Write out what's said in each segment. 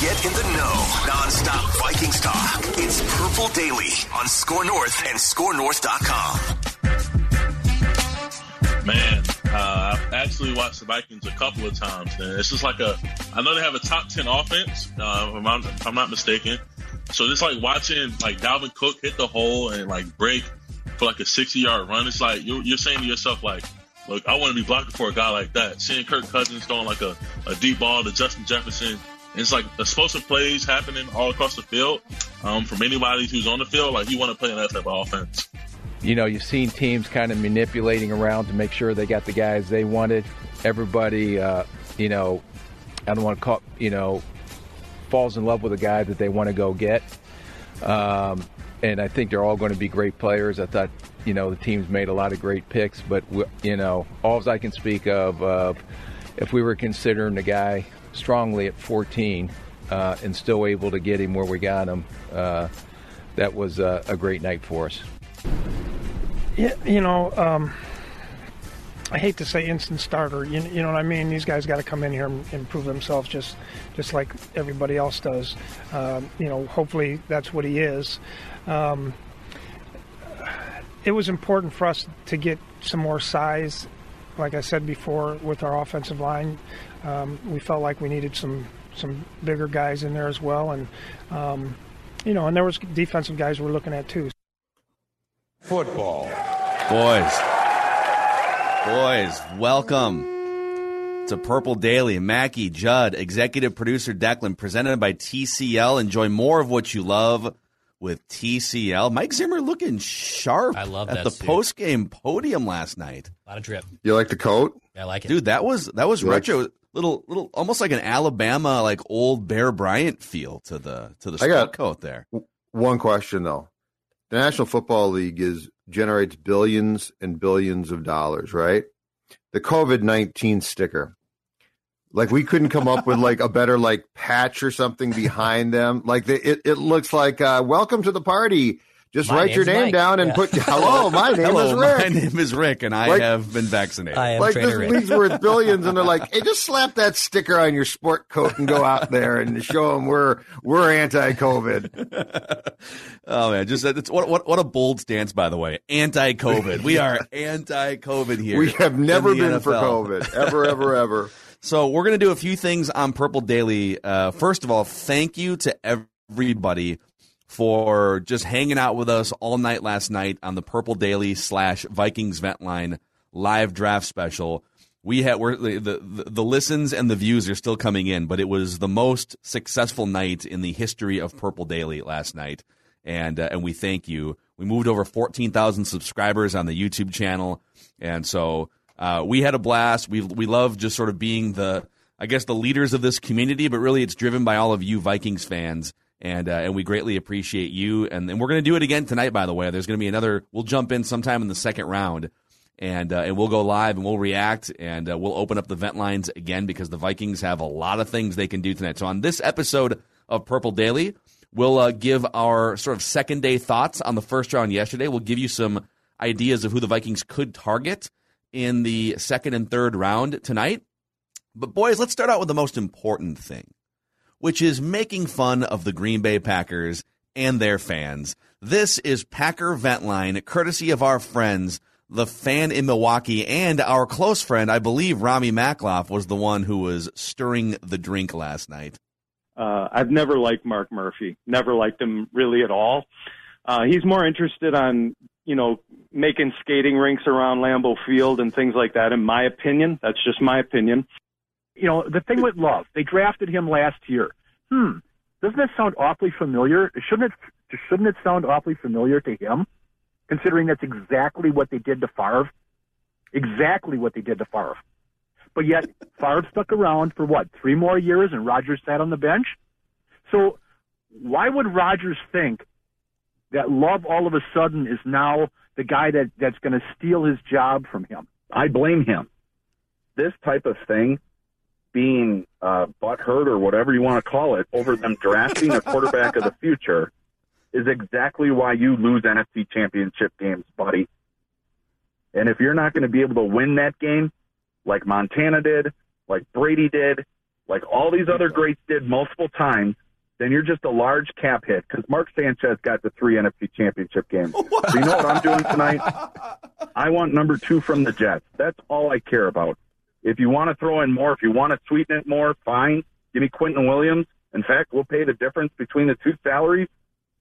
Get in the know. Non-stop Vikings talk. It's Purple Daily on Score North and ScoreNorth.com. Man, uh, I've actually watched the Vikings a couple of times. And it's just like a, I know they have a top 10 offense, uh, if, I'm not, if I'm not mistaken. So it's like watching like Dalvin Cook hit the hole and like break for like a 60 yard run. It's like you're, you're saying to yourself, like, look, I want to be blocking for a guy like that. Seeing Kirk Cousins throwing like a, a deep ball to Justin Jefferson. It's like explosive plays happening all across the field um, from anybody who's on the field. Like you want to play in that type of offense. You know, you've seen teams kind of manipulating around to make sure they got the guys they wanted. Everybody, uh, you know, I don't want to call, you know, falls in love with a guy that they want to go get. Um, and I think they're all going to be great players. I thought, you know, the team's made a lot of great picks, but, you know, all I can speak of, uh, if we were considering the guy strongly at 14 uh, and still able to get him where we got him, uh, that was uh, a great night for us. Yeah, you know, um, I hate to say instant starter. You, you know what I mean? These guys got to come in here and, and prove themselves, just just like everybody else does. Um, you know, hopefully that's what he is. Um, it was important for us to get some more size. Like I said before, with our offensive line, um, we felt like we needed some some bigger guys in there as well, and um, you know, and there was defensive guys we're looking at too. Football. Boys. Boys, welcome to Purple Daily. Mackey, Judd, executive producer Declan, presented by TCL. Enjoy more of what you love with TCL. Mike Zimmer looking sharp I love at that the post game podium last night. A lot of drip. You like the coat? Yeah, I like it. Dude, that was that was You like- retro little little almost like an Alabama like old Bear Bryant feel to the to the I got- sport coat there. One question though. The National Football League is generates billions and billions of dollars, right? The COVID nineteen sticker. Like we couldn't come up with like a better like patch or something behind them. Like the, it, it looks like uh, welcome to the party. Just My write your name Mike. down and Yeah. put hello. My name Hello, is Rick. my name is Rick, and I Like- have been vaccinated. I am like this Trainer Rick. league's worth billions, and they're like, "Hey, just slap that sticker on your sport coat and go out there and show them we're we're anti-COVID." oh man, just it's what what what a bold stance, by the way. Anti-COVID, we are anti-COVID here. We have never in the been for COVID, ever, ever, ever. So we're gonna do a few things on Purple Daily. Uh, first of all, thank you to everybody for just hanging out with us all night last night on the Purple Daily slash Vikings Vent Line live draft special. We had we're, the, the the listens and the views are still coming in, but it was the most successful night in the history of Purple Daily last night, and uh, and we thank you. We moved over fourteen thousand subscribers on the YouTube channel, and so uh, we had a blast. We we love just sort of being the I guess the leaders of this community, but really it's driven by all of you Vikings fans. And uh, and we greatly appreciate you, and, and we're going to do it again tonight. By the way, there's going to be another. We'll jump in sometime in the second round, and uh, and we'll go live and we'll react and uh, we'll open up the vent lines again because the Vikings have a lot of things they can do tonight. So on this episode of Purple Daily, we'll uh, give our sort of second day thoughts on the first round yesterday. We'll give you some ideas of who the Vikings could target in the second and third round tonight. But boys, let's start out with the most important thing, which is making fun of the Green Bay Packers and their fans. This is Packer Vent Line, courtesy of our friends, the fan in Milwaukee, and our close friend, I believe Rami Makloff was the one who was stirring the drink last night. Uh, I've never liked Mark Murphy. Never liked him really at all. Uh, he's more interested on, you know, making skating rinks around Lambeau Field and things like that. In my opinion, that's just my opinion. You know, the thing with Love, they drafted him last year. Hmm, doesn't that sound awfully familiar? Shouldn't it? Shouldn't it sound awfully familiar to him, considering that's exactly what they did to Favre? Exactly what they did to Favre. But yet, Favre stuck around for what three more years, and Rodgers sat on the bench. So, why would Rodgers think that Love all of a sudden is now the guy that that's going to steal his job from him? I blame him. This type of thing being uh, butthurt or whatever you want to call it over them drafting a quarterback of the future is exactly why you lose NFC championship games, buddy. And if you're not going to be able to win that game like Montana did, like Brady did, like all these other greats did multiple times, then you're just a large cap hit because Mark Sanchez got the three NFC championship games. So you know what I'm doing tonight? I want number two from the Jets. That's all I care about. If you want to throw in more, if you want to sweeten it more, fine. Give me Quinnen Williams. In fact, we'll pay the difference between the two salaries.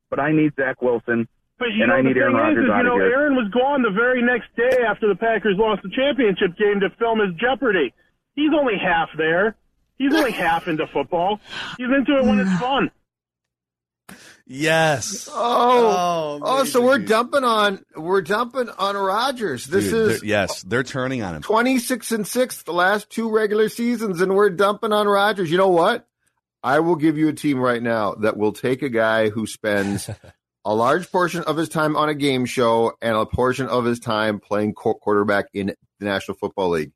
But I need Zach Wilson. But you and know, I the need thing Aaron Rodgers is, is you know, here. Aaron was gone the very next day after the Packers lost the championship game to film his Jeopardy. He's only half there. He's only half into football. He's into it when it's fun. Yes. Oh, oh, oh so we're dumping on we're dumping on Rodgers. This Dude, is they're- yes, they're turning on him. twenty six and six the last two regular seasons, and we're dumping on Rodgers. You know what? I will give you a team right now that will take a guy who spends a large portion of his time on a game show and a portion of his time playing quarterback in the National Football League.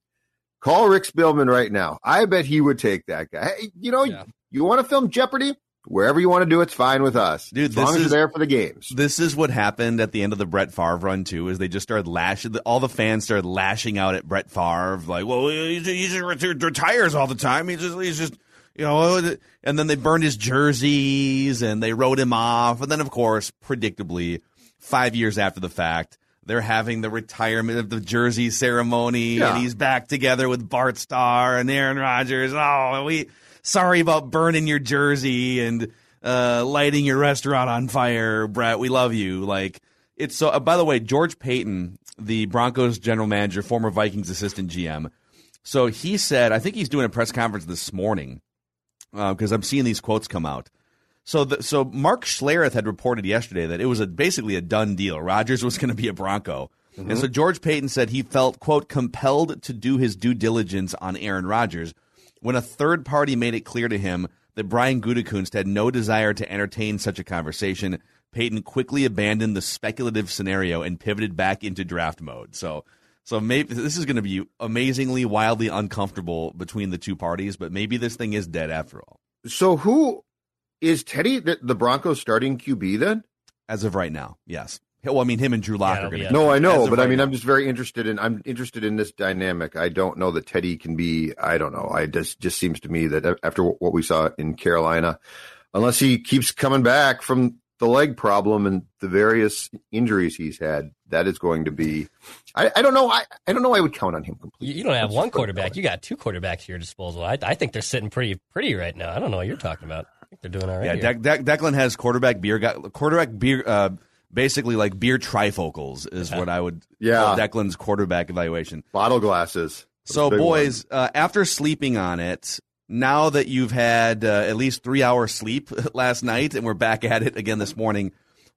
Call Rick Spielman right now. I bet he would take that guy. Hey, you know, you want to film Jeopardy? Wherever you want to do, it's fine with us. Dude, as long this as you're there for the games. This is what happened at the end of the Brett Favre run too. Is they just started lashing. All the fans started lashing out at Brett Favre, like, "Well, he just ret- retires all the time. He's just, he's just, you know." Uh, and then they burned his jerseys and they wrote him off. And then, of course, predictably, five years after the fact, they're having the retirement of the jersey ceremony, Yeah. and he's back together with Bart Starr and Aaron Rodgers. Oh, we sorry about burning your jersey and uh, lighting your restaurant on fire, Brett. We love you. Like it's so. Uh, by the way, George Paton, the Broncos general manager, former Vikings assistant GM. So he said, I think he's doing a press conference this morning because I'm seeing these quotes come out. So, the, so Mark Schlereth had reported yesterday that it was a, basically a done deal. Rodgers was going to be a Bronco, and so mm-hmm. George Paton said he felt quote compelled to do his due diligence on Aaron Rodgers when a third party made it clear to him that Brian Gutekunst had no desire to entertain such a conversation. Paton quickly abandoned the speculative scenario and pivoted back into draft mode. So, so maybe this is going to be amazingly, wildly uncomfortable between the two parties. But maybe this thing is dead after all. So who is Teddy the, the Broncos starting QB then? As of right now, yes. Well, I mean, him and Drew Lock are going to. No, I know, but I mean, I'm just very interested in. I'm interested in this dynamic. I don't know that Teddy can be. I don't know. I just just seems to me that after what we saw in Carolina, unless he keeps coming back from the leg problem and the various injuries he's had, that is going to be. I, I don't know. I, I don't know. I would count on him completely. You, you don't have one quarterback. You got two quarterbacks at your disposal. I, I think they're sitting pretty pretty right now. I don't know what you're talking about. I think they're doing all right. Yeah, here. De- De- Declan has quarterback beer. Got quarterback beer. Uh, basically, like beer trifocals is what I would. Yeah. call Declan's quarterback evaluation. Bottle glasses. So, boys, uh, after sleeping on it, now that you've had uh, at least three hours sleep last night, and we're back at it again this morning,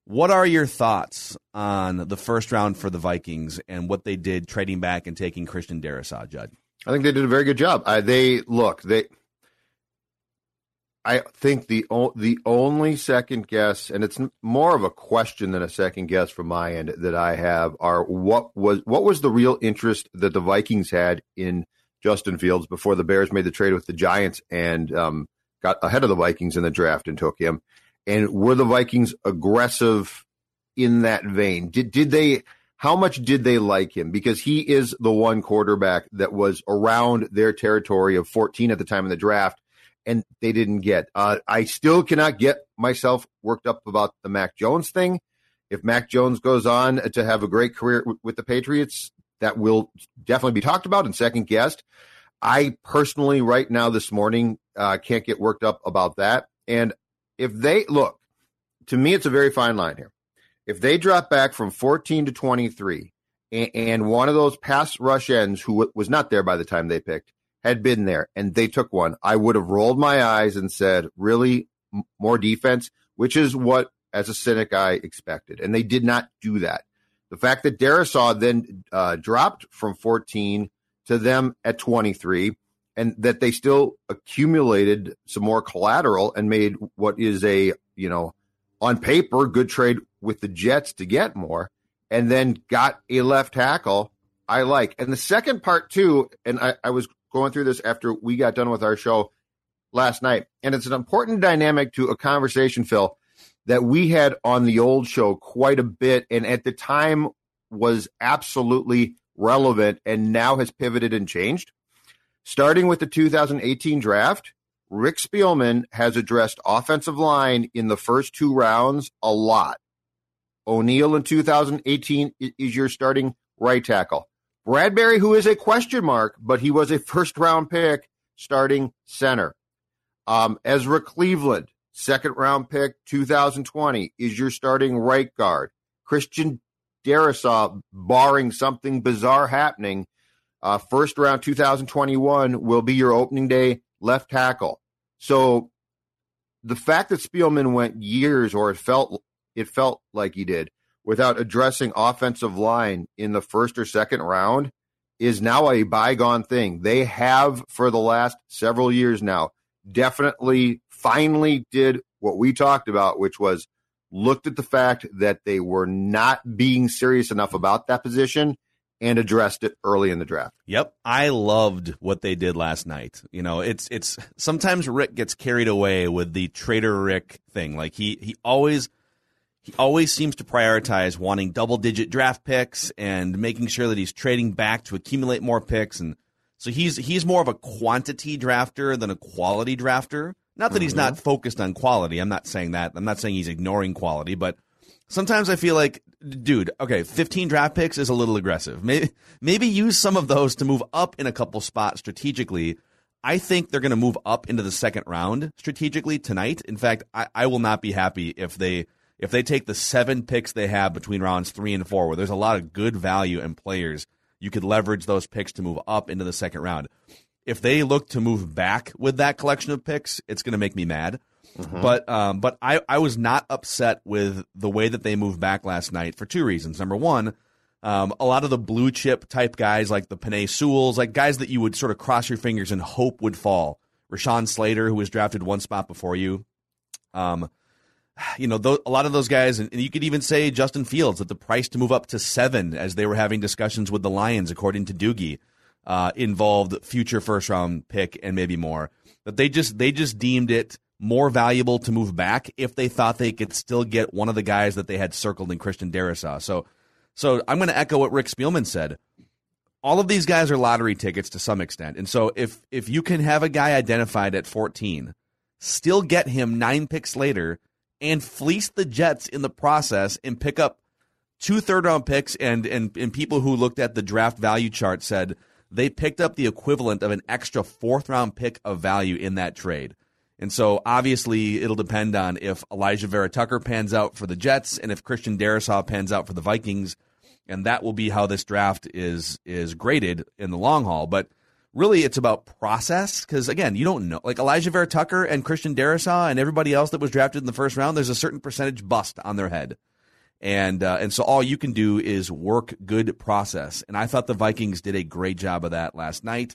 what are your thoughts on the first round for the Vikings and what they did trading back and taking Christian Darrisaw, Judd? I think they did a very good job. Uh, they look they. I think the the only second guess, and it's more of a question than a second guess from my end that I have, are what was what was the real interest that the Vikings had in Justin Fields before the Bears made the trade with the Giants and um, got ahead of the Vikings in the draft and took him, and were the Vikings aggressive in that vein? Did did they? How much did they like him? Because he is the one quarterback that was around their territory of 14 at the time of the draft, and they didn't get. Uh, I still cannot get myself worked up about the Mac Jones thing. If Mac Jones goes on to have a great career w- with the Patriots, that will definitely be talked about and second guessed. I personally, right now, this morning, uh, can't get worked up about that. And if they look, to me, it's a very fine line here. If they drop back from 14 to 23, and, and one of those pass rush ends who w- was not there by the time they picked had been there and they took one, I would have rolled my eyes and said, really, M- more defense, which is what, as a cynic, I expected. And they did not do that. The fact that Darrisaw then uh, dropped from 14 to them at 23 and that they still accumulated some more collateral and made what is a, you know, on paper, good trade with the Jets to get more, and then got a left tackle I like. And the second part, too, and I, I was going through this after we got done with our show last night, and it's an important dynamic to a conversation, Phil, that we had on the old show quite a bit, and at the time was absolutely relevant and now has pivoted and changed. Starting with the 2018 draft, Rick Spielman has addressed offensive line in the first two rounds a lot. O'Neill in 2018 is your starting right tackle. Bradbury, who is a question mark, but he was a first round pick, starting center. Um, Ezra Cleveland, second round pick, 2020, is your starting right guard. Christian Darrisaw, barring something bizarre happening, uh, first round 2021 will be your opening day left tackle. So the fact that Spielman went years, or it felt it felt like he did, without addressing offensive line in the first or second round, is now a bygone thing. They have for the last several years now definitely finally did what we talked about, which was looked at the fact that they were not being serious enough about that position and addressed it early in the draft. Yep, I loved what they did last night. You know, it's it's sometimes Rick gets carried away with the Trader Rick thing. Like he he always he always seems to prioritize wanting double digit draft picks and making sure that he's trading back to accumulate more picks and so he's he's more of a quantity drafter than a quality drafter. Not that he's not mm-hmm. focused on quality. I'm not saying that. I'm not saying he's ignoring quality, but sometimes I feel like, dude, okay, 15 draft picks is a little aggressive. Maybe maybe use some of those to move up in a couple spots strategically. I think they're going to move up into the second round strategically tonight. In fact, I, I will not be happy if they if they take the seven picks they have between rounds three and four, where there's a lot of good value and players, you could leverage those picks to move up into the second round. If they look to move back with that collection of picks, it's going to make me mad. Mm-hmm. But um, but I, I was not upset with the way that they moved back last night for two reasons. Number one, um, a lot of the blue chip type guys like the Penei Sewells, like guys that you would sort of cross your fingers and hope would fall. Rashawn Slater, who was drafted one spot before you. Um, you know, those, a lot of those guys, and you could even say Justin Fields that the price to move up to seven as they were having discussions with the Lions, according to Doogie, uh, involved future first round pick and maybe more. But they just they just deemed it more valuable to move back if they thought they could still get one of the guys that they had circled in Christian Darrisaw. So, so I'm going to echo what Rick Spielman said. All of these guys are lottery tickets to some extent, and so if if you can have a guy identified at 14, still get him nine picks later and fleece the Jets in the process and pick up two third round picks and, and and people who looked at the draft value chart said they picked up the equivalent of an extra fourth round pick of value in that trade. And so obviously it'll depend on if Alijah Vera-Tucker pans out for the Jets and if Christian Darrisaw pans out for the Vikings. And that will be how this draft is is graded in the long haul. But really it's about process because again you don't know like alijah vera-tucker and christian Darrisaw and everybody else that was drafted in the first round there's a certain percentage bust on their head. And uh, and so all you can do is work good process. And i thought the vikings did a great job of that last night.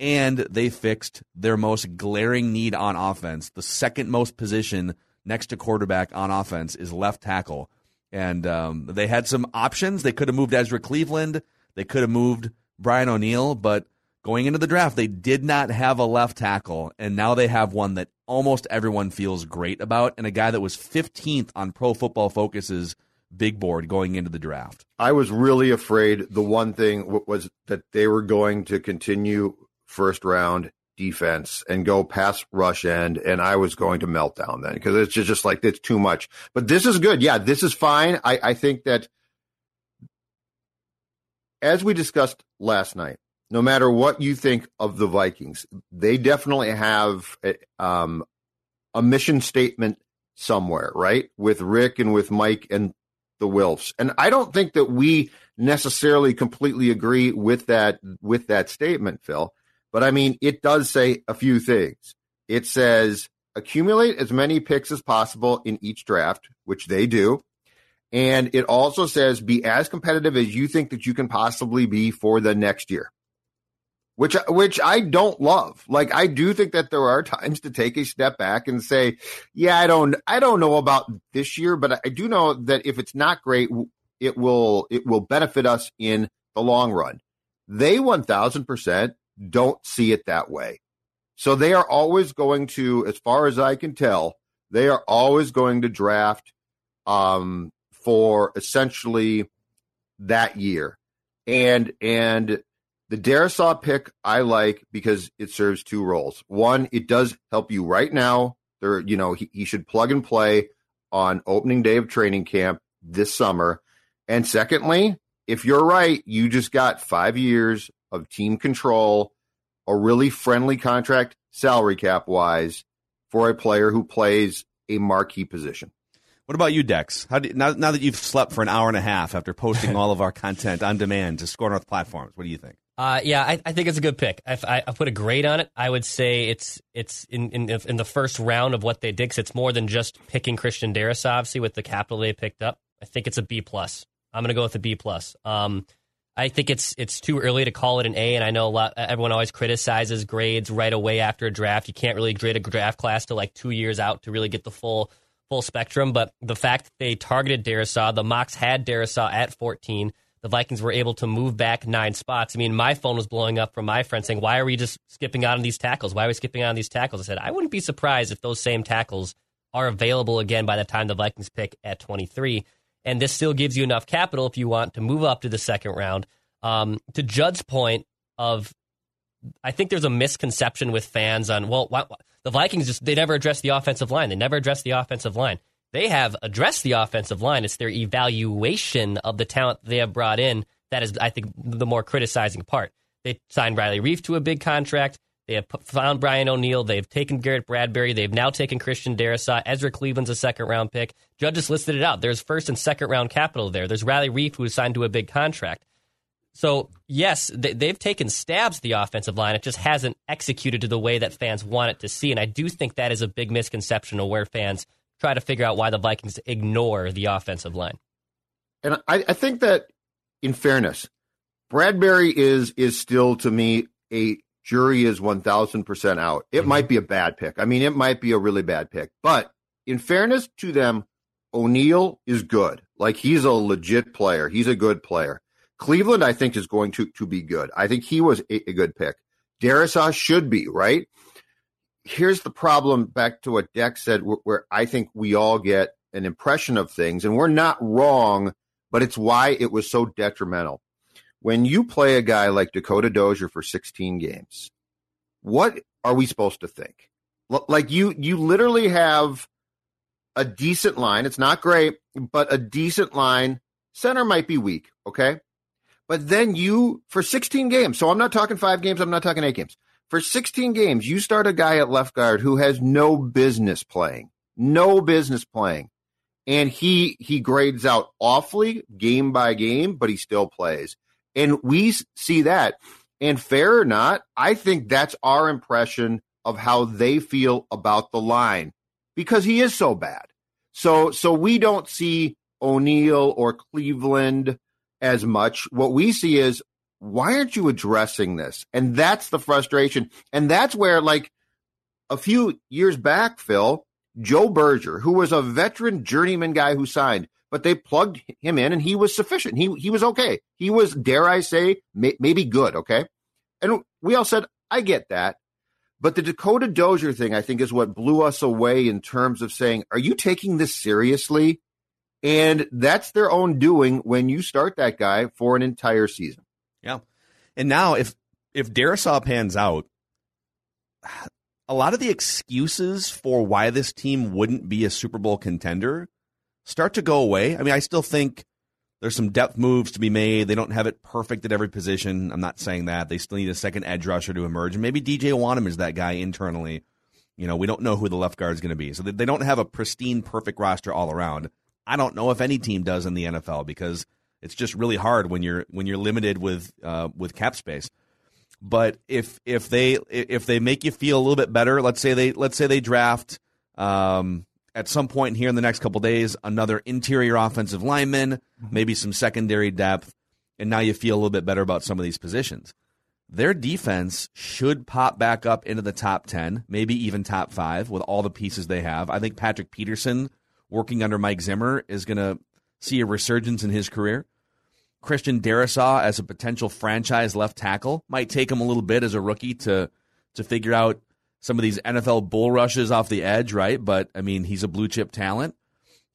And they fixed their most glaring need on offense. The second most position next to quarterback on offense is left tackle. And um, they had some options. They could have moved ezra cleveland. They could have moved brian o'neill but going into the draft, they did not have a left tackle, and now they have one that almost everyone feels great about, and a guy that was 15th on Pro Football Focus's big board going into the draft. I was really afraid the one thing was that they were going to continue first round defense and go pass rush end, and I was going to melt down then because it's just, just like it's too much. But this is good. Yeah, this is fine. I, I think that as we discussed last night, no matter what you think of the Vikings, they definitely have um, a mission statement somewhere, right? With Rick and with Mike and the Wilfs. And I don't think that we necessarily completely agree with that with that statement, Phil. But I mean, it does say a few things. It says accumulate as many picks as possible in each draft, which they do. And it also says be as competitive as you think that you can possibly be for the next year. Which which I don't love. Like I do think that there are times to take a step back and say, yeah, I don't I don't know about this year, but I do know that if it's not great, it will it will benefit us in the long run. They 1000% don't see it that way. So they are always going to as far as I can tell, they are always going to draft um for essentially that year. And and the Darrisaw pick I like because it serves two roles. One, it does help you right now. There, you know, he, he should plug and play on opening day of training camp this summer. And secondly, if you're right, you just got five years of team control, a really friendly contract, salary cap wise, for a player who plays a marquee position. What about you, Dex? How do, now, now that you've slept for an hour and a half after posting all of our content on demand to Score North platforms, what do you think? Uh, yeah, I, I, think it's a good pick. If I, I, put a grade on it, I would say it's it's in in, in the first round of what they did. It's more than just picking Christian Darrisaw, obviously, with the capital they picked up. I think it's a B plus. I'm going to go with a B plus. Um, I think it's it's too early to call it an A, and I know a lot. Everyone always criticizes grades right away after a draft. You can't really grade a draft class to like two years out to really get the full full spectrum. But the fact that they targeted Darrisaw, the mocks had Darrisaw at 14. The Vikings were able to move back nine spots. I mean, my phone was blowing up from my friend saying, "Why are we just skipping out on these tackles? Why are we skipping out on these tackles?" I said, "I wouldn't be surprised if those same tackles are available again by the time the Vikings pick at 23." And this still gives you enough capital if you want to move up to the second round. Um, to Judd's point of I think there's a misconception with fans on well, why, why, the Vikings just they never address the offensive line. They never address the offensive line. They have addressed the offensive line. It's their evaluation of the talent they have brought in that is, I think, the more criticizing part. They signed Riley Reiff to a big contract. They have found Brian O'Neill. They've taken Garrett Bradbury. They've now taken Christian Darrisaw. Ezra Cleveland's a second round pick. Judd just listed it out. There's first and second round capital there. There's Riley Reiff who was signed to a big contract. So, yes, they've taken stabs at the offensive line. It just hasn't executed to the way that fans want it to see. And I do think that is a big misconception of where fans try to figure out why the Vikings ignore the offensive line. And I, I think that, in fairness, Bradbury is is still to me a jury is one thousand percent out. It mm-hmm. might be a bad pick. I mean, it might be a really bad pick. But in fairness to them, O'Neill is good. Like he's a legit player. He's a good player. Cleveland, I think, is going to, to be good. I think he was a, a good pick. Darrisaw should be, right? Here's the problem back to what Dex said, where, where I think we all get an impression of things, and we're not wrong, but it's why it was so detrimental. When you play a guy like Dakota Dozier for 16 games, what are we supposed to think? Like you, you literally have a decent line. It's not great, but a decent line. Center might be weak. Okay. But then you, for 16 games, so I'm not talking five games, I'm not talking eight games. For 16 games, you start a guy at left guard who has no business playing, no business playing. And he, he grades out awfully game by game, but he still plays. And we see that. And fair or not, I think that's our impression of how they feel about the line because he is so bad. So, so we don't see O'Neill or Cleveland as much. What we see is why aren't you addressing this? And that's the frustration. And that's where, like, a few years back, Phil, Joe Berger, who was a veteran journeyman guy who signed, but they plugged him in and he was sufficient. He he was okay. He was, dare I say, may, maybe good. Okay, and we all said, I get that. But the Dakota Dozier thing, I think, is what blew us away in terms of saying, are you taking this seriously? And that's their own doing when you start that guy for an entire season. And now if if Darrisaw pans out, a lot of the excuses for why this team wouldn't be a Super Bowl contender start to go away. I mean, I still think there's some depth moves to be made. They don't have it perfect at every position. I'm not saying that. They still need a second edge rusher to emerge. And maybe DJ Wonnum is that guy internally You know, we don't know who the left guard is going to be. So they don't have a pristine, perfect roster all around. I don't know if any team does in the NFL because it's just really hard when you're when you're limited with uh, with cap space. But if if they if they make you feel a little bit better, let's say they let's say they draft um, at some point here in the next couple days another interior offensive lineman, maybe some secondary depth, and now you feel a little bit better about some of these positions. Their defense should pop back up into the top 10, maybe even top 5 with all the pieces they have. I think Patrick Peterson working under Mike Zimmer is going to see a resurgence in his career. Christian Darrisaw as a potential franchise left tackle might take him a little bit as a rookie to to figure out some of these NFL bull rushes off the edge, right? But I mean, he's a blue chip talent.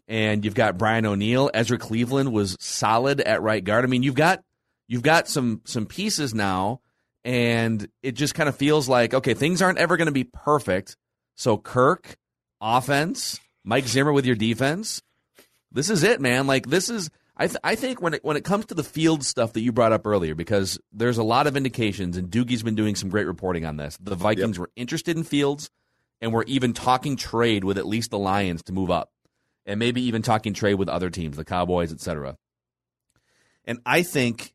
And you've got Brian O'Neill, Ezra Cleveland was solid at right guard. I mean, you've got you've got some some pieces now and it just kind of feels like okay, things aren't ever going to be perfect. So Kirk, offense, Mike Zimmer with your defense. This is it, man. Like this is I th- I think when it when it comes to the field stuff that you brought up earlier, because there's a lot of indications, and Doogie's been doing some great reporting on this. The Vikings yep. were interested in Fields, and were even talking trade with at least the Lions to move up, and maybe even talking trade with other teams, the Cowboys, etc. And I think,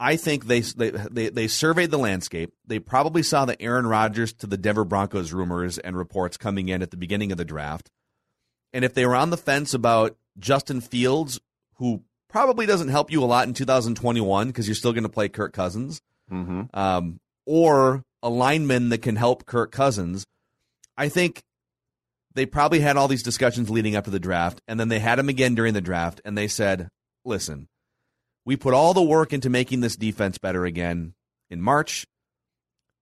I think they, they they they surveyed the landscape. They probably saw the Aaron Rodgers to the Denver Broncos rumors and reports coming in at the beginning of the draft, and if they were on the fence about Justin Fields who probably doesn't help you a lot in 2021 because you're still going to play Kirk Cousins, mm-hmm. um, or a lineman that can help Kirk Cousins. I think they probably had all these discussions leading up to the draft, and then they had him again during the draft, and they said, listen, we put all the work into making this defense better again in March.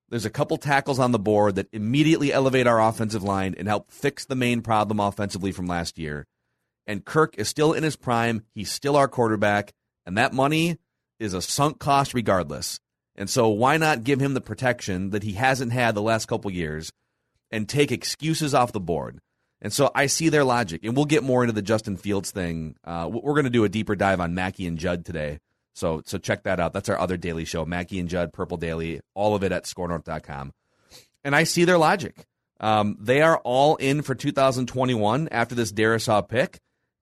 There's a couple tackles on the board that immediately elevate our offensive line and help fix the main problem offensively from last year and Kirk is still in his prime. He's still our quarterback, and that money is a sunk cost regardless. And so, why not give him the protection that he hasn't had the last couple years and take excuses off the board? And so, I see their logic, and we'll get more into the Justin Fields thing. Uh, we're going to do a deeper dive on Mackey and Judd today. So, so check that out. That's our other daily show, Mackey and Judd, Purple Daily, all of it at scorenorth.com. And I see their logic. Um, they are all in for 2021 after this Darrisaw pick.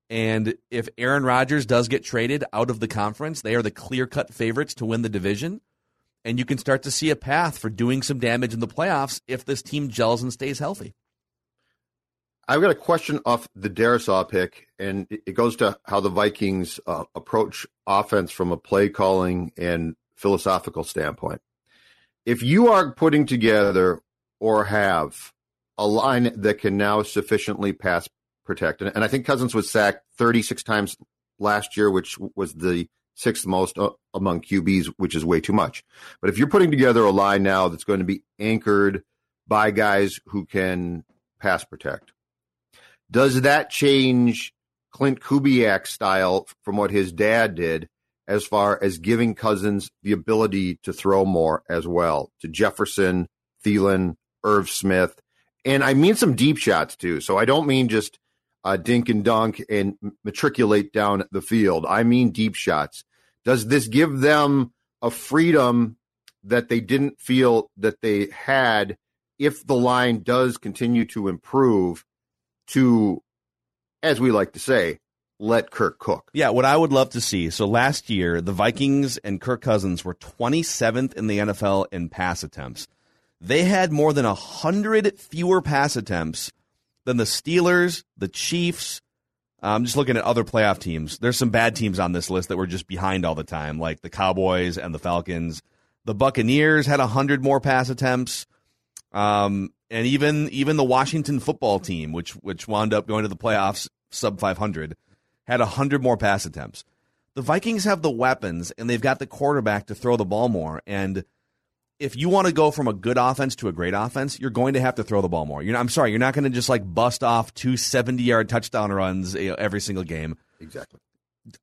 And if Aaron Rodgers does get traded out of the conference, they are the clear cut favorites to win the division. And you can start to see a path for doing some damage in the playoffs if this team gels and stays healthy. I've got a question off the Darrisaw pick, and it goes to how the Vikings uh, approach offense from a play calling and philosophical standpoint. If you are putting together or have a line that can now sufficiently pass protect. And, and I think Cousins was sacked 36 times last year, which was the sixth most uh, among QBs, which is way too much. But if you're putting together a line now that's going to be anchored by guys who can pass protect, does that change Clint Kubiak style from what his dad did as far as giving Cousins the ability to throw more as well to Jefferson, Thielen, Irv Smith? And I mean some deep shots too. So I don't mean just uh, dink and dunk and matriculate down the field. I mean deep shots. Does this give them a freedom that they didn't feel that they had if the line does continue to improve to, as we like to say, let Kirk cook? Yeah, what I would love to see. So last year, the Vikings and Kirk Cousins were 27th in the NFL in pass attempts. They had more than 100 fewer pass attempts than the Steelers, the Chiefs. I'm just looking at other playoff teams. There's some bad teams on this list that were just behind all the time, like the Cowboys and the Falcons. The Buccaneers had 100 more pass attempts. Um, and even even the Washington football team, which which wound up going to the playoffs sub 500, had 100 more pass attempts. The Vikings have the weapons and they've got the quarterback to throw the ball more. And if you want to go from a good offense to a great offense, you're going to have to throw the ball more. Not, I'm sorry, you're not going to just like bust off two 70 yard touchdown runs you know, every single game. Exactly.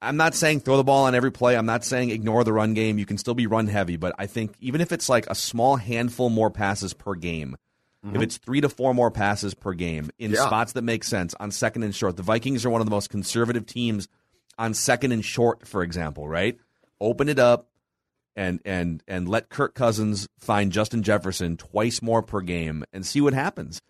I'm not saying throw the ball on every play. I'm not saying ignore the run game. You can still be run heavy, but I think even if it's like a small handful more passes per game, mm-hmm. if it's three to four more passes per game in yeah. spots that make sense on second and short, the Vikings are one of the most conservative teams on second and short, for example, right? Open it up, and and and let Kirk Cousins find Justin Jefferson twice more per game and see what happens.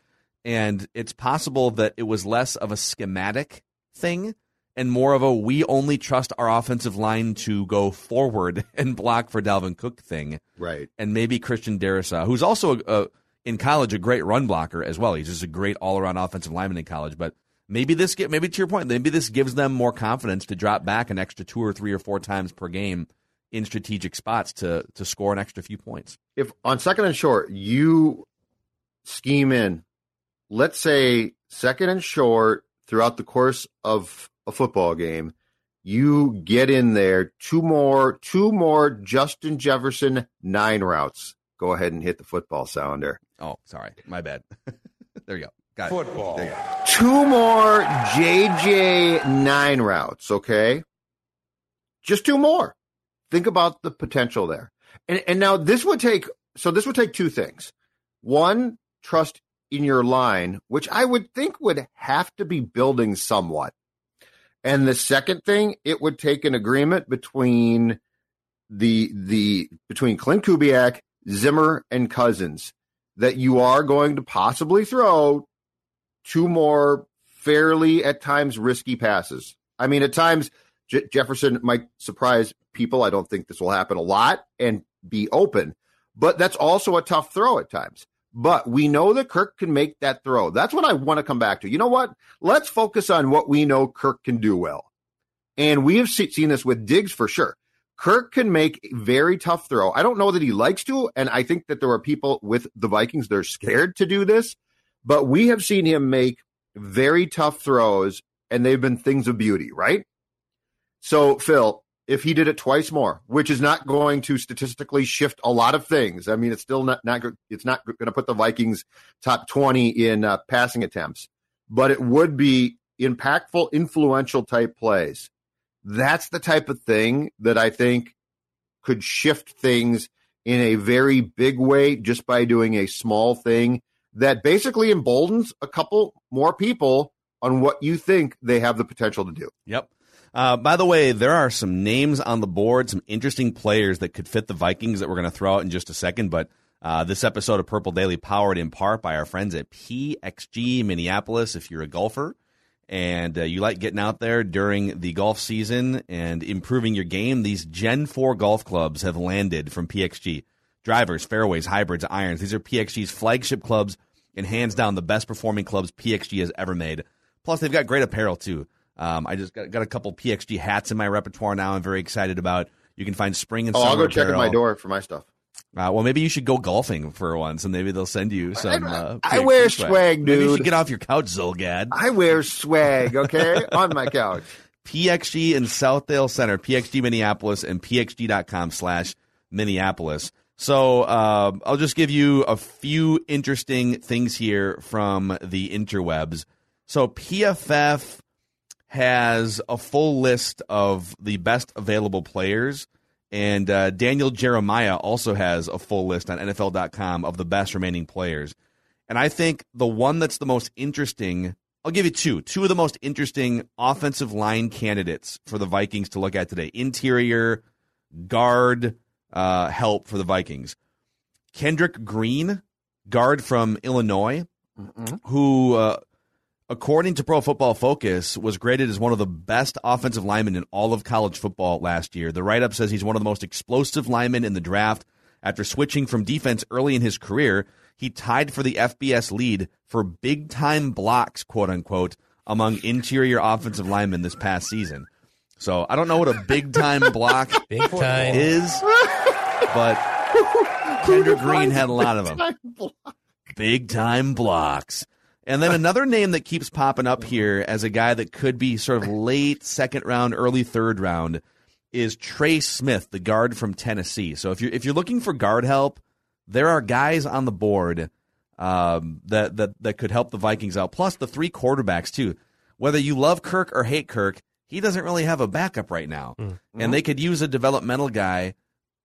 and it's possible that it was less of a schematic thing and more of a we only trust our offensive line to go forward and block for Dalvin Cook thing. Right. And maybe Christian Darrisaw, who's also a, a, in college a great run blocker as well. He's just a great all around offensive lineman in college. But maybe this get maybe to your point, maybe this gives them more confidence to drop back an extra two or three or four times per game in strategic spots to to score an extra few points. If on second and short you scheme in, let's say second and short throughout the course of a football game, you get in there two more two more Justin Jefferson nine routes. Go ahead and hit the football sounder. Oh, sorry, my bad. there you go. Got football. Two more JJ nine routes. Okay, just two more. Think about the potential there. And and now this would take so this would take two things. One, trust in your line, which I would think would have to be building somewhat. And the second thing, it would take an agreement between the the between Clint Kubiak, Zimmer, and Cousins that you are going to possibly throw two more fairly at times risky passes. I mean, at times J- Jefferson might surprise people. I don't think this will happen a lot and be open, but that's also a tough throw at times. But we know that Kirk can make that throw. That's what I want to come back to. You know what? Let's focus on what we know Kirk can do well. And we have seen this with Diggs for sure. Kirk can make a very tough throw. I don't know that he likes to, and I think that there are people with the Vikings that are scared to do this, but we have seen him make very tough throws, and they've been things of beauty, right? So, Phil, if he did it twice more, which is not going to statistically shift a lot of things. I mean, it's still not, not it's not going to put the Vikings top 20 in uh, passing attempts, but it would be impactful, influential type plays. That's the type of thing that I think could shift things in a very big way just by doing a small thing that basically emboldens a couple more people on what you think they have the potential to do. Yep. Uh, by the way, there are some names on the board, some interesting players that could fit the Vikings that we're going to throw out in just a second. But uh, this episode of Purple Daily, powered in part by our friends at PXG Minneapolis. If you're a golfer and uh, you like getting out there during the golf season and improving your game, these Gen 4 golf clubs have landed from PXG. Drivers, fairways, hybrids, irons. These are PXG's flagship clubs and hands down the best performing clubs PXG has ever made. Plus, they've got great apparel too. Um, I just got, got a couple PXG hats in my repertoire now. I'm very excited about. You can find spring and oh, summer. I'll go check at my door for my stuff. Uh, well, maybe you should go golfing for once, and maybe they'll send you some. Uh, I wear swag, Maybe you dude. should get off your couch, Zulgad. I wear swag, okay, on my couch. PXG in Southdale Center, PXG Minneapolis, and PXG.com slash Minneapolis. So uh, I'll just give you a few interesting things here from the interwebs. So PFF has a full list of the best available players. And uh, Daniel Jeremiah also has a full list on NFL.com of the best remaining players. And I think the one that's the most interesting, I'll give you two. Two of the most interesting offensive line candidates for the Vikings to look at today interior guard uh, help for the Vikings. Kendrick Green, guard from Illinois, who, uh, according to Pro Football Focus, was graded as one of the best offensive linemen in all of college football last year. The write up says he's one of the most explosive linemen in the draft. After switching from defense early in his career, he tied for the FBS lead for big time blocks, quote unquote, among interior offensive linemen this past season. So I don't know what a big time block Big time. is, but Kendrick Green had a lot of them. Big time blocks. And then another name that keeps popping up here as a guy that could be sort of late second round, early third round is Trey Smith, the guard from Tennessee. So if you're if you're looking for guard help, there are guys on the board um, that that that could help the Vikings out. Plus the three quarterbacks too. Whether you love Kirk or hate Kirk, he doesn't really have a backup right now, and they could use a developmental guy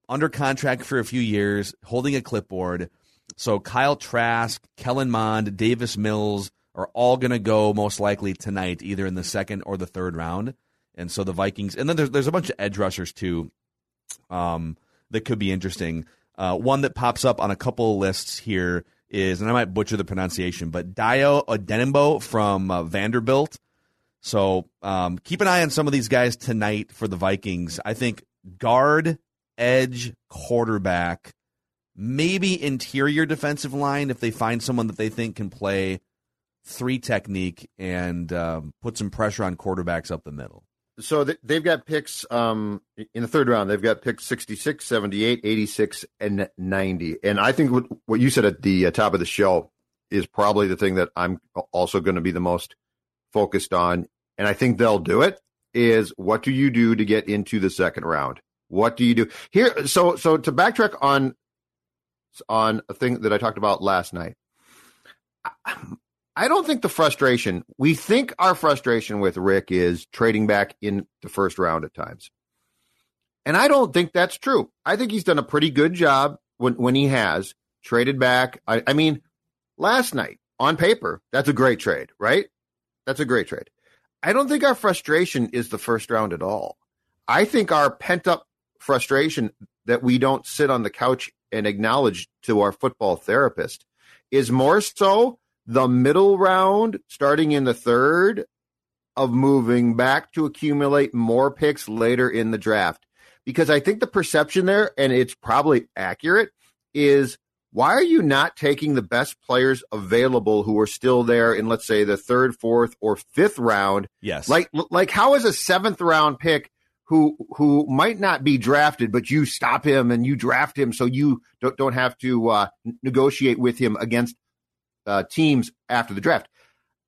under contract for a few years, holding a clipboard. So Kyle Trask, Kellen Mond, Davis Mills are all going to go most likely tonight, either in the second or the third round. And so the Vikings, and then there's there's a bunch of edge rushers too, um, that could be interesting. Uh, one that pops up on a couple of lists here is, and I might butcher the pronunciation, but Dio Odenimbo from uh, Vanderbilt. So um, keep an eye on some of these guys tonight for the Vikings. I think guard, edge, quarterback, maybe interior defensive line if they find someone that they think can play three technique and um, put some pressure on quarterbacks up the middle. So th- they've got picks um, in the third round. They've got picks 66, 78, 86, and 90. And I think what, what you said at the uh, top of the show is probably the thing that I'm also going to be the most focused on. And I think they'll do it is what do you do to get into the second round? What do you do here? So, so to backtrack on, on a thing that I talked about last night, I don't think the frustration, we think our frustration with Rick is trading back in the first round at times. And I don't think that's true. I think he's done a pretty good job when, when he has traded back. I, I mean, last night on paper, that's a great trade, right? That's a great trade. I don't think our frustration is the first round at all. I think our pent up frustration that we don't sit on the couch and acknowledge to our football therapist is more so the middle round, starting in the third, of moving back to accumulate more picks later in the draft. Because I think the perception there, and it's probably accurate, is why are you not taking the best players available who are still there in, let's say, the third, fourth, or fifth round? Yes. Like, like how is a seventh round pick who who might not be drafted, but you stop him and you draft him so you don't don't have to uh, negotiate with him against uh, teams after the draft.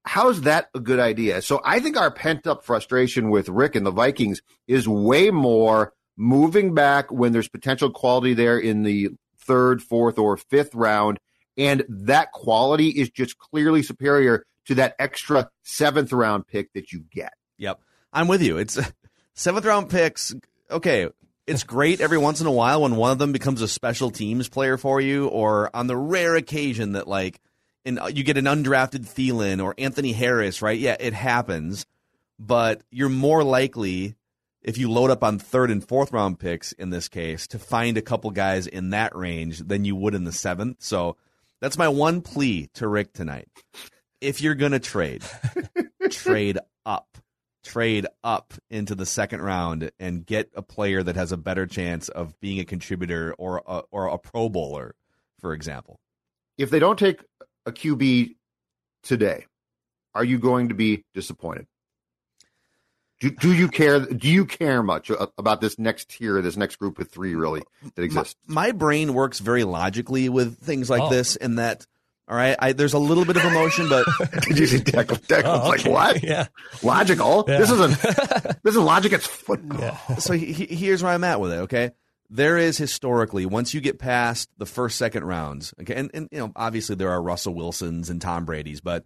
How's that a good idea? So I think our pent up frustration with Rick and the Vikings is way more moving back when there's potential quality there in the third, fourth, or fifth round. And that quality is just clearly superior to that extra seventh round pick that you get. Yep. I'm with you. It's seventh round picks. Okay. It's great every once in a while when one of them becomes a special teams player for you, or on the rare occasion that, like, and you get an undrafted Thielen or Anthony Harris, right? Yeah, it happens, but you're more likely if you load up on third and fourth round picks in this case to find a couple guys in that range than you would in the seventh. So that's my one plea to Rick tonight. If you're gonna trade, trade. Trade up into the second round and get a player that has a better chance of being a contributor or a, or a Pro Bowler, for example. If they don't take a QB today, are you going to be disappointed? Do, do you care? Do you care much about this next tier, this next group of three, really that exists? My, my brain works very logically with things like oh. this, in that. All right, I, there's a little bit of emotion, but did you see Declan? Oh, Declan's oh, okay. like, "What? Yeah, logical. Yeah. This isn't. this is logic. It's football." Yeah. So he, he, here's where I'm at with it. Okay, there is historically once you get past the first second rounds okay and, and you know obviously there are russell wilsons and tom brady's but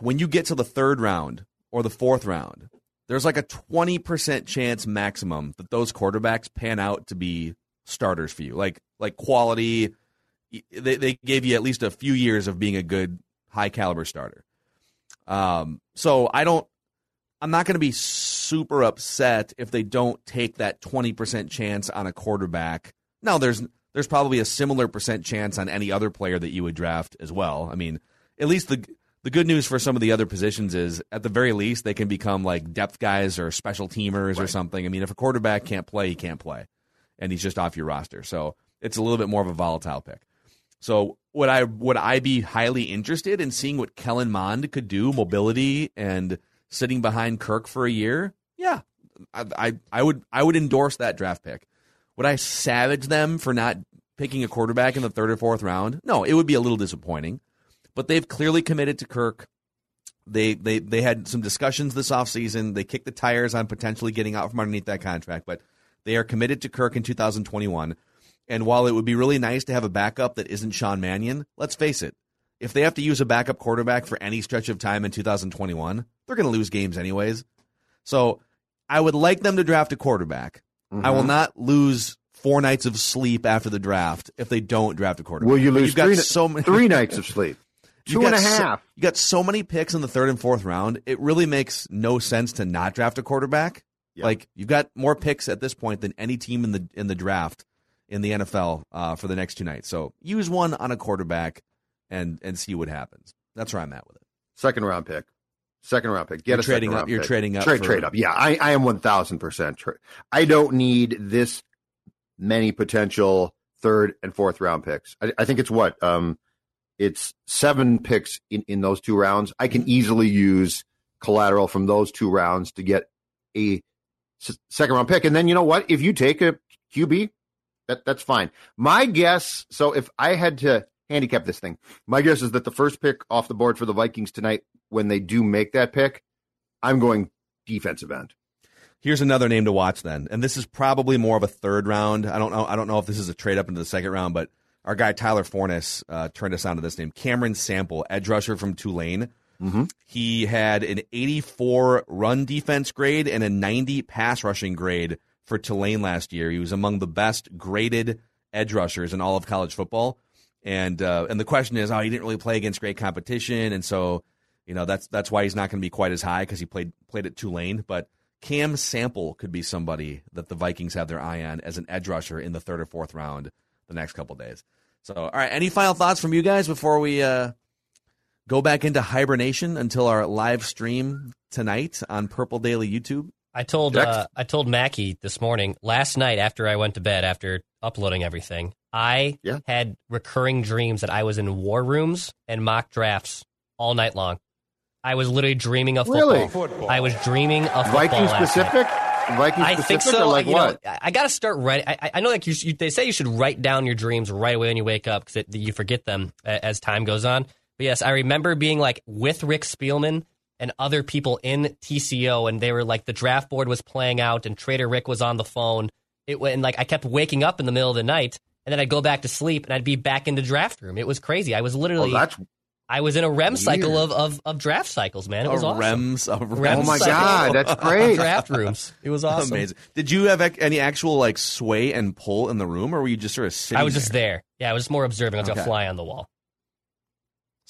when you get to the third round or the fourth round there's like a 20% chance maximum that those quarterbacks pan out to be starters for you like like quality they, they gave you at least a few years of being a good high caliber starter um, so i don't i'm not going to be super upset if they don't take that 20% chance on a quarterback. Now there's there's probably a similar percent chance on any other player that you would draft as well. I mean, at least the the good news for some of the other positions is at the very least they can become like depth guys or special teamers right. or something. I mean, if a quarterback can't play, he can't play. And he's just off your roster. So it's a little bit more of a volatile pick. So would I would I be highly interested in seeing what Kellen Mond could do, mobility and sitting behind Kirk for a year? yeah, I, I, I would I would endorse that draft pick. Would I savage them for not picking a quarterback in the third or fourth round? No, it would be a little disappointing. But they've clearly committed to Kirk. They they they had some discussions this offseason. They kicked the tires on potentially getting out from underneath that contract, but they are committed to Kirk in 2021. And while it would be really nice to have a backup that isn't Sean Mannion, let's face it, if they have to use a backup quarterback for any stretch of time in 2021, they're going to lose games anyways. So I would like them to draft a quarterback. Mm-hmm. I will not lose four nights of sleep after the draft if they don't draft a quarterback. Will you lose three, so many, three nights of sleep? Two and a half. So, you got so many picks in the third and fourth round. It really makes no sense to not draft a quarterback. Like you've got more picks at this point than any team in the in the draft in the NFL uh, for the next two nights. So use one on a quarterback and and see what happens. That's where I'm at with it. Second round pick. Second round pick. Get You're a trading up- you're trading up Trade for- trade up. Yeah, I, I am one thousand percent. I don't need this many potential third and fourth round picks. I, I think it's what um, it's seven picks in in those two rounds. I can easily use collateral from those two rounds to get a s- second round pick. And then you know what? If you take a QB, that that's fine. My guess. So if I had to handicap this thing, my guess is that the first pick off the board for the Vikings tonight, when they do make that pick, I'm going defensive end. Here's another name to watch then, and this is probably more of a third round. I don't know. I don't know if this is a trade up into the second round, but our guy Tyler Forness uh, turned us on to this name, Cameron Sample, edge rusher from Tulane. Mm-hmm. He had an 84 run defense grade and a 90 pass rushing grade for Tulane last year. He was among the best graded edge rushers in all of college football. And uh, and the question is, oh, he didn't really play against great competition, and so you know that's that's why he's not going to be quite as high because he played played at Tulane. But Cam Sample could be somebody that the Vikings have their eye on as an edge rusher in the third or fourth round the next couple days. So, all right, any final thoughts from you guys before we uh, go back into hibernation until our live stream tonight on Purple Daily YouTube? I told uh, I told Mackie this morning, last night after I went to bed after uploading everything, I had recurring dreams that I was in war rooms and mock drafts all night long. I was literally dreaming of football. Really? I was dreaming of football. Viking night. specific. Viking I specific think so. or like you what? know, I- got to start writing. I, I- I know, like you, you, they say, you should write down your dreams right away when you wake up because you forget them as time goes on. But yes, I remember being like with Rick Spielman and other people in TCO, and they were like the draft board was playing out, and Trader Rick was on the phone. It went and like I kept waking up in the middle of the night, and then I'd go back to sleep, and I'd be back in the draft room. It was crazy. I was oh, literally. Oh, I was in a REM cycle of, of, of draft cycles, man. It A was awesome. REMs, a REM Oh my cycle God, that's great. draft rooms. It was awesome. Amazing. Did you have any actual like sway and pull in the room, or were you just sort of sitting? I was just there. Yeah, I was more observing. I was Okay. a fly on the wall.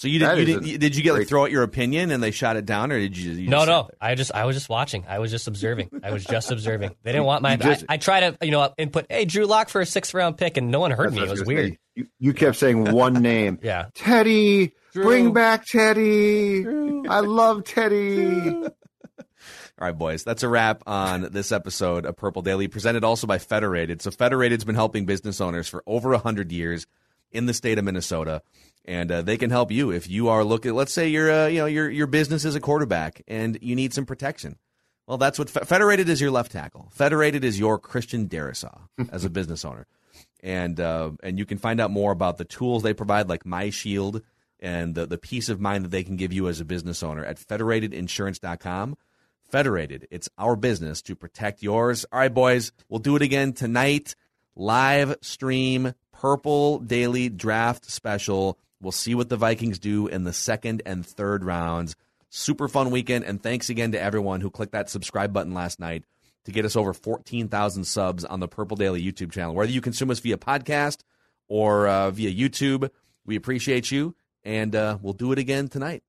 So you That did. You is did, a you- did you get like throw out your opinion and they shot it down, or did you? you no, no. I just I was just watching. I was just observing. I was just observing. They didn't want my. Just- I, I try to you know input. Hey, Drew Lock for a sixth round pick, and no one heard me. It was weird. You, you kept saying one name. yeah. Teddy, Drew. bring back Teddy. I love Teddy. All right, boys, that's a wrap on this episode of Purple Daily, presented also by Federated. So, Federated's been helping business owners for over 100 years in the state of Minnesota, and uh, they can help you if you are looking. Let's say your, uh, you know, your your business is a quarterback and you need some protection. Well, that's what Fe- Federated is. Your left tackle. Federated is your Christian Darrisaw as a business owner, and uh, and you can find out more about the tools they provide, like My Shield, and the the peace of mind that they can give you as a business owner at FederatedInsurance.com. Federated, it's our business to protect yours. All right, boys, we'll do it again tonight. Live stream Purple Daily Draft Special. We'll see what the Vikings do in the second and third rounds. Super fun weekend, and thanks again to everyone who clicked that subscribe button last night to get us over 14,000 subs on the Purple Daily YouTube channel. Whether you consume us via podcast or uh, via YouTube, we appreciate you, and uh, we'll do it again tonight.